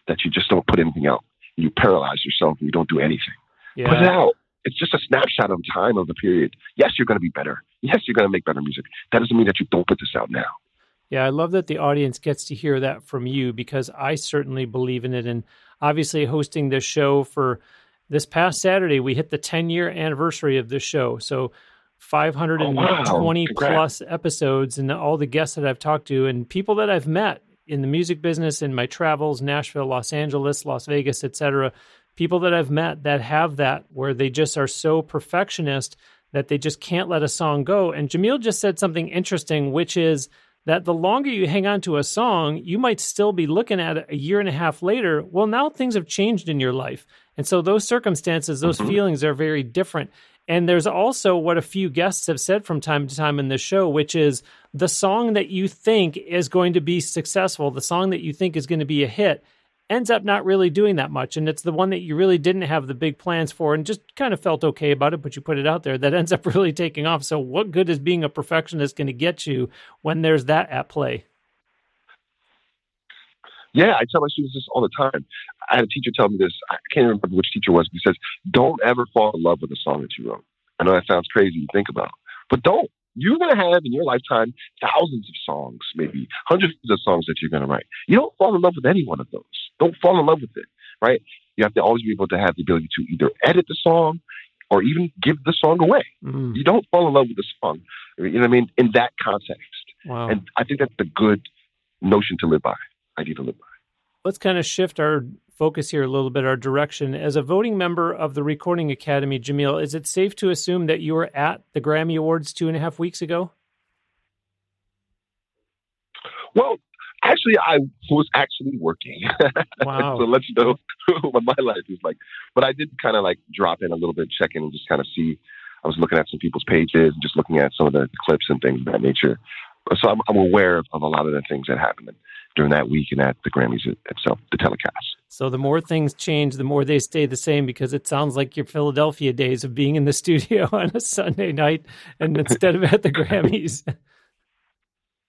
that you just don't put anything out. You paralyze yourself and you don't do anything. Yeah. Put it out. It's just a snapshot of time of the period. Yes, you're going to be better. Yes, you're going to make better music. That doesn't mean that you don't put this out now. Yeah, I love that the audience gets to hear that from you because I certainly believe in it. And obviously, hosting this show for this past Saturday, we hit the 10 year anniversary of this show. So 520 oh, wow. plus episodes and all the guests that I've talked to and people that I've met in the music business in my travels Nashville Los Angeles Las Vegas etc people that I've met that have that where they just are so perfectionist that they just can't let a song go and Jameel just said something interesting which is that the longer you hang on to a song you might still be looking at it a year and a half later. Well now things have changed in your life. And so those circumstances those mm-hmm. feelings are very different. And there's also what a few guests have said from time to time in this show, which is the song that you think is going to be successful, the song that you think is going to be a hit, ends up not really doing that much. And it's the one that you really didn't have the big plans for and just kind of felt okay about it, but you put it out there that ends up (laughs) really taking off. So, what good is being a perfectionist going to get you when there's that at play? Yeah, I tell my students this all the time. I had a teacher tell me this. I can't remember which teacher was. But he says, "Don't ever fall in love with a song that you wrote." I know that sounds crazy to think about, but don't. You're going to have in your lifetime thousands of songs, maybe hundreds of songs that you're going to write. You don't fall in love with any one of those. Don't fall in love with it, right? You have to always be able to have the ability to either edit the song or even give the song away. Mm. You don't fall in love with the song. You know what I mean? In that context. Wow. And I think that's a good notion to live by, idea to live by let's kind of shift our focus here a little bit, our direction. As a voting member of the Recording Academy, Jameel, is it safe to assume that you were at the Grammy Awards two and a half weeks ago? Well, actually, I was actually working. (laughs) Wow. so let's know (laughs) what my life is like. But I did kind of like drop in a little bit, check in, and just kind of see. I was looking at some people's pages and just looking at some of the clips and things of that nature. So I'm, I'm aware of, of, a lot of the things that happened during that week and at the Grammys itself, the telecast. So the more things change, the more they stay the same because it sounds like your Philadelphia days of being in the studio (laughs) on a Sunday night and instead of at the Grammys.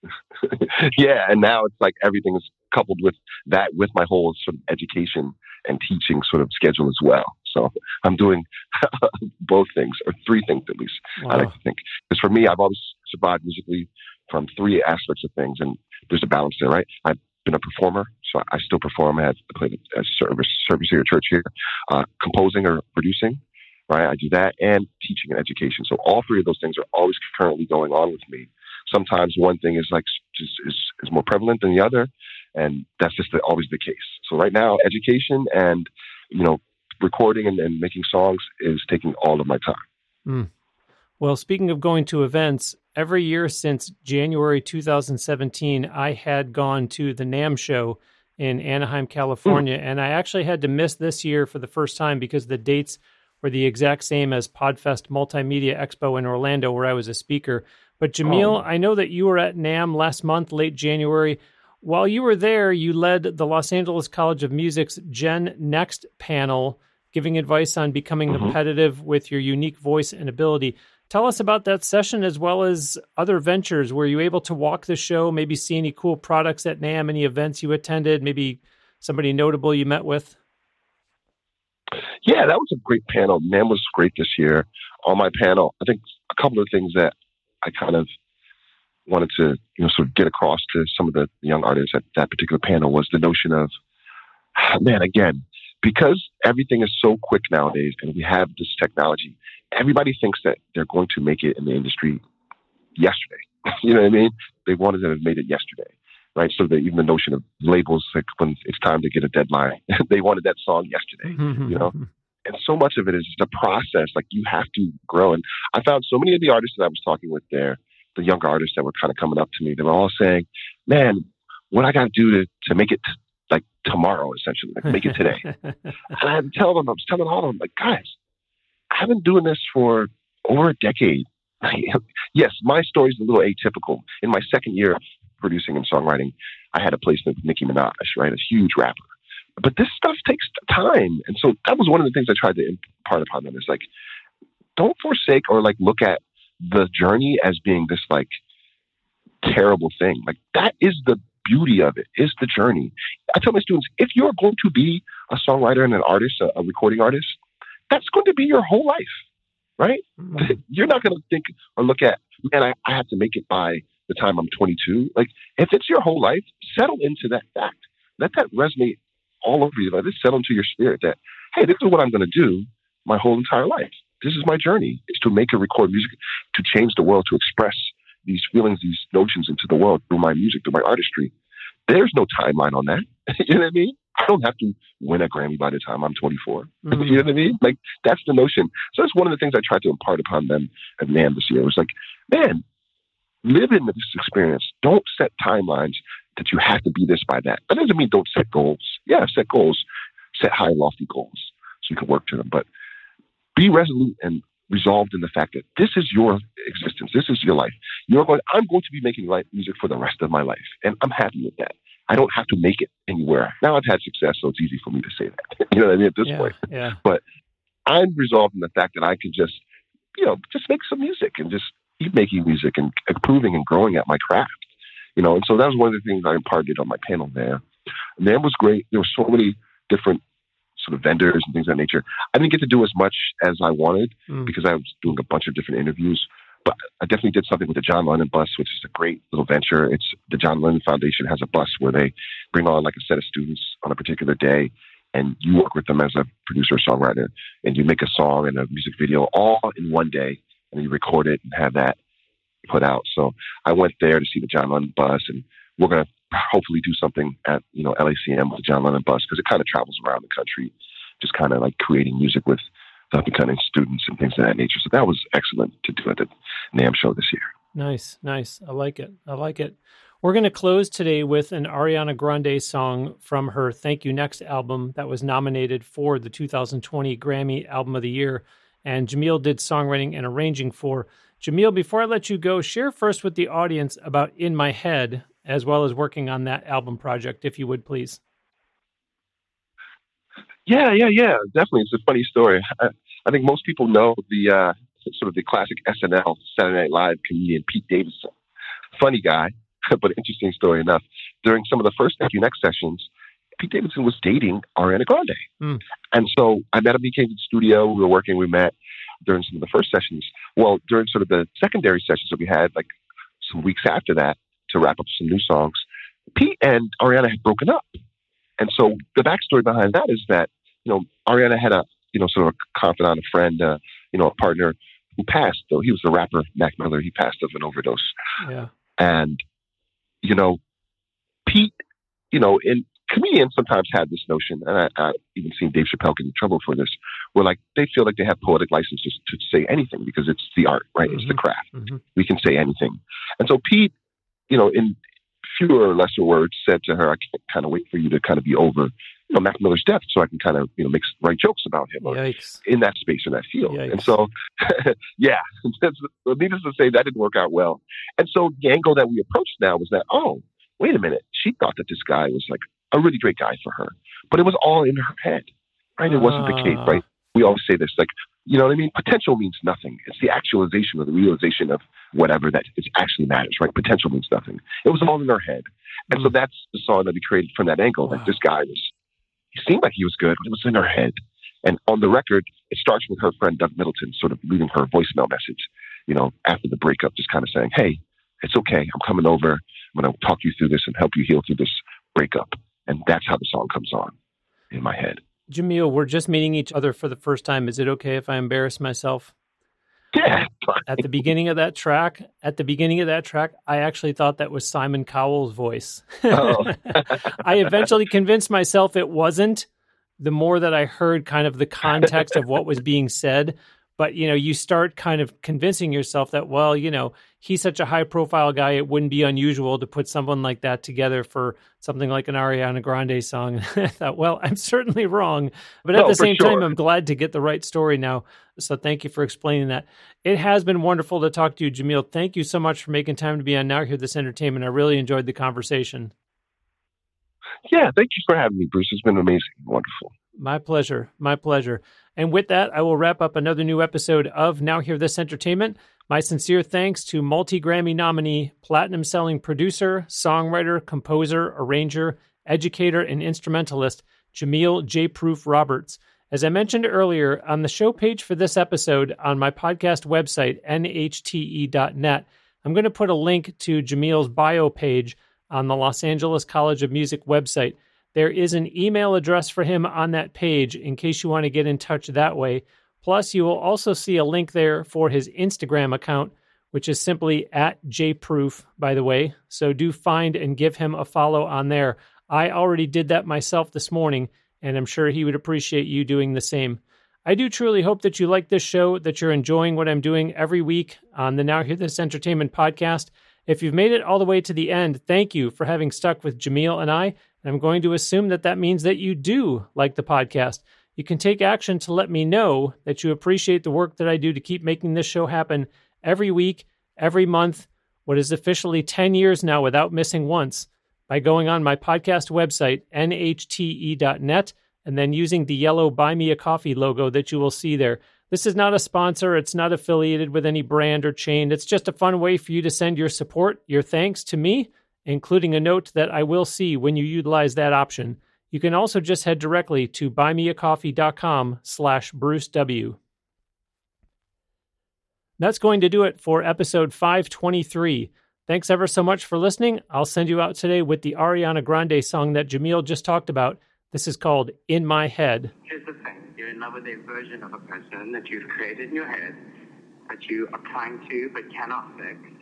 (laughs) yeah, and now it's like everything is coupled with that with my whole sort of education and teaching sort of schedule as well. So I'm doing (laughs) both things, or three things at least. Wow. I like to think because for me, I've always survived musically from three aspects of things, and there's a balance there, right? I've been a performer, so I still perform. I have played a service service here, church here, uh, composing or producing, right? I do that, and teaching and education. So all three of those things are always currently going on with me. Sometimes one thing is like just is, is more prevalent than the other, and that's just the, always the case. So right now, education and you know recording and, and making songs is taking all of my time. Mm. Well, speaking of going to events, every year since January 2017, I had gone to the NAMM show in Anaheim, California, mm. and I actually had to miss this year for the first time because the dates were the exact same as Podfest Multimedia Expo in Orlando, where I was a speaker. But Jameel, oh. I know that you were at NAMM last month, late January. While you were there, you led the Los Angeles College of Music's Gen Next panel, giving advice on becoming mm-hmm. competitive with your unique voice and ability. Tell us about that session as well as other ventures. Were you able to walk the show, maybe see any cool products at NAMM, any events you attended, maybe somebody notable you met with? Yeah, that was a great panel. NAMM was great this year. On my panel, I think a couple of things that I kind of wanted to, you know, sort of get across to some of the young artists at that particular panel was the notion of, (sighs) man, again, because everything is so quick nowadays and we have this technology, everybody thinks that they're going to make it in the industry yesterday. (laughs) you know what I mean? They wanted to have made it yesterday, right? So that even the notion of labels, like when it's time to get a deadline, (laughs) they wanted that song yesterday, mm-hmm. you know? Mm-hmm. And so much of it is just a process. Like you have to grow. And I found so many of the artists that I was talking with there, the younger artists that were kind of coming up to me, they were all saying, man, what I got to do to, to make it t- like tomorrow, essentially, like make it today. (laughs) and I had to tell them, I was telling all of them, like, guys, I've been doing this for over a decade. (laughs) yes, my story is a little atypical. In my second year of producing and songwriting, I had a placement with Nicki Minaj, right? A huge rapper. But this stuff takes time. And so that was one of the things I tried to impart upon them is like, don't forsake or like look at the journey as being this like terrible thing. Like that is the beauty of it, is the journey. I tell my students, if you're going to be a songwriter and an artist, a, a recording artist, that's going to be your whole life, right? Mm-hmm. (laughs) You're not going to think or look at, man, I, I have to make it by the time I'm 22. Like, if it's your whole life, settle into that fact. Let that resonate all over you. Let it settle into your spirit that, hey, this is what I'm going to do my whole entire life. This is my journey, is to make and record music, to change the world, to express these feelings, these notions into the world through my music, through my artistry. There's no timeline on that. (laughs) you know what I mean? I don't have to win a Grammy by the time I'm 24. Mm-hmm. (laughs) you know what I mean? Like that's the notion. So that's one of the things I tried to impart upon them at NAMM this year. It was like, man, live in this experience. Don't set timelines that you have to be this by that. That doesn't mean don't set goals. Yeah, set goals, set high, lofty goals so you can work to them. But be resolute and resolved in the fact that this is your existence. This is your life. You're going. I'm going to be making life music for the rest of my life, and I'm happy with that. I don't have to make it anywhere. Now I've had success, so it's easy for me to say that. (laughs) you know what I mean at this yeah, point. Yeah. But I'm resolved in the fact that I can just, you know, just make some music and just keep making music and improving and growing at my craft. You know, and so that was one of the things I imparted on my panel there. And that was great. There were so many different sort of vendors and things of that nature. I didn't get to do as much as I wanted mm. because I was doing a bunch of different interviews. But I definitely did something with the John Lennon bus, which is a great little venture. It's the John Lennon Foundation has a bus where they bring on like a set of students on a particular day, and you work with them as a producer or songwriter, and you make a song and a music video all in one day, and you record it and have that put out. So I went there to see the John Lennon bus, and we're gonna hopefully do something at you know LACM with the John Lennon bus because it kind of travels around the country, just kind of like creating music with up and coming students and things of that nature. So that was excellent to do at the NAMM show this year. Nice, nice. I like it. I like it. We're going to close today with an Ariana Grande song from her Thank You Next album that was nominated for the 2020 Grammy Album of the Year. And Jameel did songwriting and arranging for. Jameel, before I let you go, share first with the audience about In My Head, as well as working on that album project, if you would please. Yeah, yeah, yeah. Definitely, it's a funny story. I, I think most people know the uh, sort of the classic SNL Saturday Night Live comedian Pete Davidson. Funny guy, (laughs) but interesting story enough. During some of the first Thank You Next sessions, Pete Davidson was dating Ariana Grande. Mm. And so I met him. He came to the studio. We were working. We met during some of the first sessions. Well, during sort of the secondary sessions that we had, like some weeks after that, to wrap up some new songs, Pete and Ariana had broken up. And so the backstory behind that is that, you know, Ariana had a, you know, sort of a confidant, a friend, uh, you know, a partner who passed, though. He was the rapper, Mac Miller. He passed of an overdose. Yeah. And, you know, Pete, you know, in comedians sometimes have this notion, and I, I've even seen Dave Chappelle get in trouble for this, where like they feel like they have poetic license to, say anything because it's the art, right? Mm-hmm. It's the mm-hmm. craft. Mm-hmm. We can say anything. And so Pete, you know, in fewer or lesser words, said to her, "I can't kind of wait for you to kind of be over, you know, Mac Miller's death, so I can kind of you know make write jokes about him in that space or that field." Yikes. And so, (laughs) yeah, (laughs) needless to say, that didn't work out well. And so the angle that we approached now was that, oh, wait a minute, she thought that this guy was like a really great guy for her. But it was all in her head, right? It wasn't the case, right? We always say this, like, you know what I mean? Potential means nothing. It's the actualization or the realization of whatever that is actually matters, right? Potential means nothing. It was all in her head. And mm. so that's the song that we created from that angle. Wow. That this guy was, he seemed like he was good, but it was in her head. And on the record, it starts with her friend Doug Middlebrook sort of leaving her a voicemail message, you know, after the breakup, just kind of saying, Hey, it's okay. I'm coming over. I'm going to talk you through this and help you heal through this breakup. And that's how the song comes on in my head. Jameel, we're just meeting each other for the first time. Is it okay if I embarrass myself? Yeah. At the beginning of that track, at the beginning of that track, I actually thought that was Simon Cowell's voice. Oh. (laughs) I eventually convinced myself it wasn't. The more that I heard kind of the context of what was being said, but you know you start kind of convincing yourself that well you know he's such a high profile guy it wouldn't be unusual to put someone like that together for something like an ariana grande song. And (laughs) i thought well i'm certainly wrong. But at no, the same sure. time i'm glad to get the right story now. So thank you for explaining that. It has been wonderful to talk to you jameel thank you so much for making time to be on now hear this entertainment. I really enjoyed the conversation. Yeah thank you for having me bruce. It's been amazing wonderful. My pleasure. My pleasure. And with that, I will wrap up another new episode of Now Hear This Entertainment. My sincere thanks to multi Grammy nominee, platinum selling producer, songwriter, composer, arranger, educator, and instrumentalist, Jameel J. Proof Roberts. As I mentioned earlier, on the show page for this episode on my podcast website, nhte.net, I'm going to put a link to Jameel's bio page on the Los Angeles College of Music website. There is an email address for him on that page in case you want to get in touch that way. Plus, you will also see a link there for his Instagram account, which is simply at jproof, by the way. So do find and give him a follow on there. I already did that myself this morning, and I'm sure he would appreciate you doing the same. I do truly hope that you like this show, that you're enjoying what I'm doing every week on the Now Hear This Entertainment podcast. If you've made it all the way to the end, thank you for having stuck with Jameel and I. I'm going to assume that that means that you do like the podcast. You can take action to let me know that you appreciate the work that I do to keep making this show happen every week, every month, what is officially 10 years now without missing once, by going on my podcast website, nhte.net, and then using the yellow Buy Me a Coffee logo that you will see there. This is not a sponsor. It's not affiliated with any brand or chain. It's just a fun way for you to send your support, your thanks to me including a note that I will see when you utilize that option. You can also just head directly to buymeacoffee.com slash Bruce W. That's going to do it for episode 523. Thanks ever so much for listening. I'll send you out today with the Ariana Grande song that Jameel just talked about. This is called In My Head. Here's the thing you're in love with a version of a person that you've created in your head that you are trying to but cannot fix.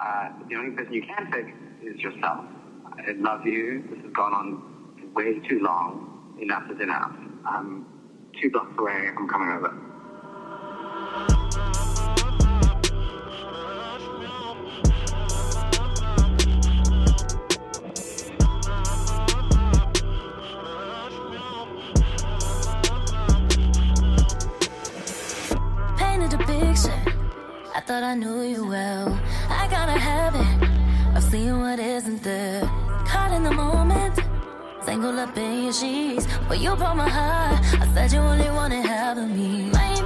Uh, the only person you can fix is yourself. I love you. This has gone on way too long. Enough is enough. I'm two blocks away. I'm coming over. Painted a picture. I thought I knew you well seeing what isn't there. Caught in the moment, tangled up in your sheets. Well, you broke my heart. I said you only wanted half of me. My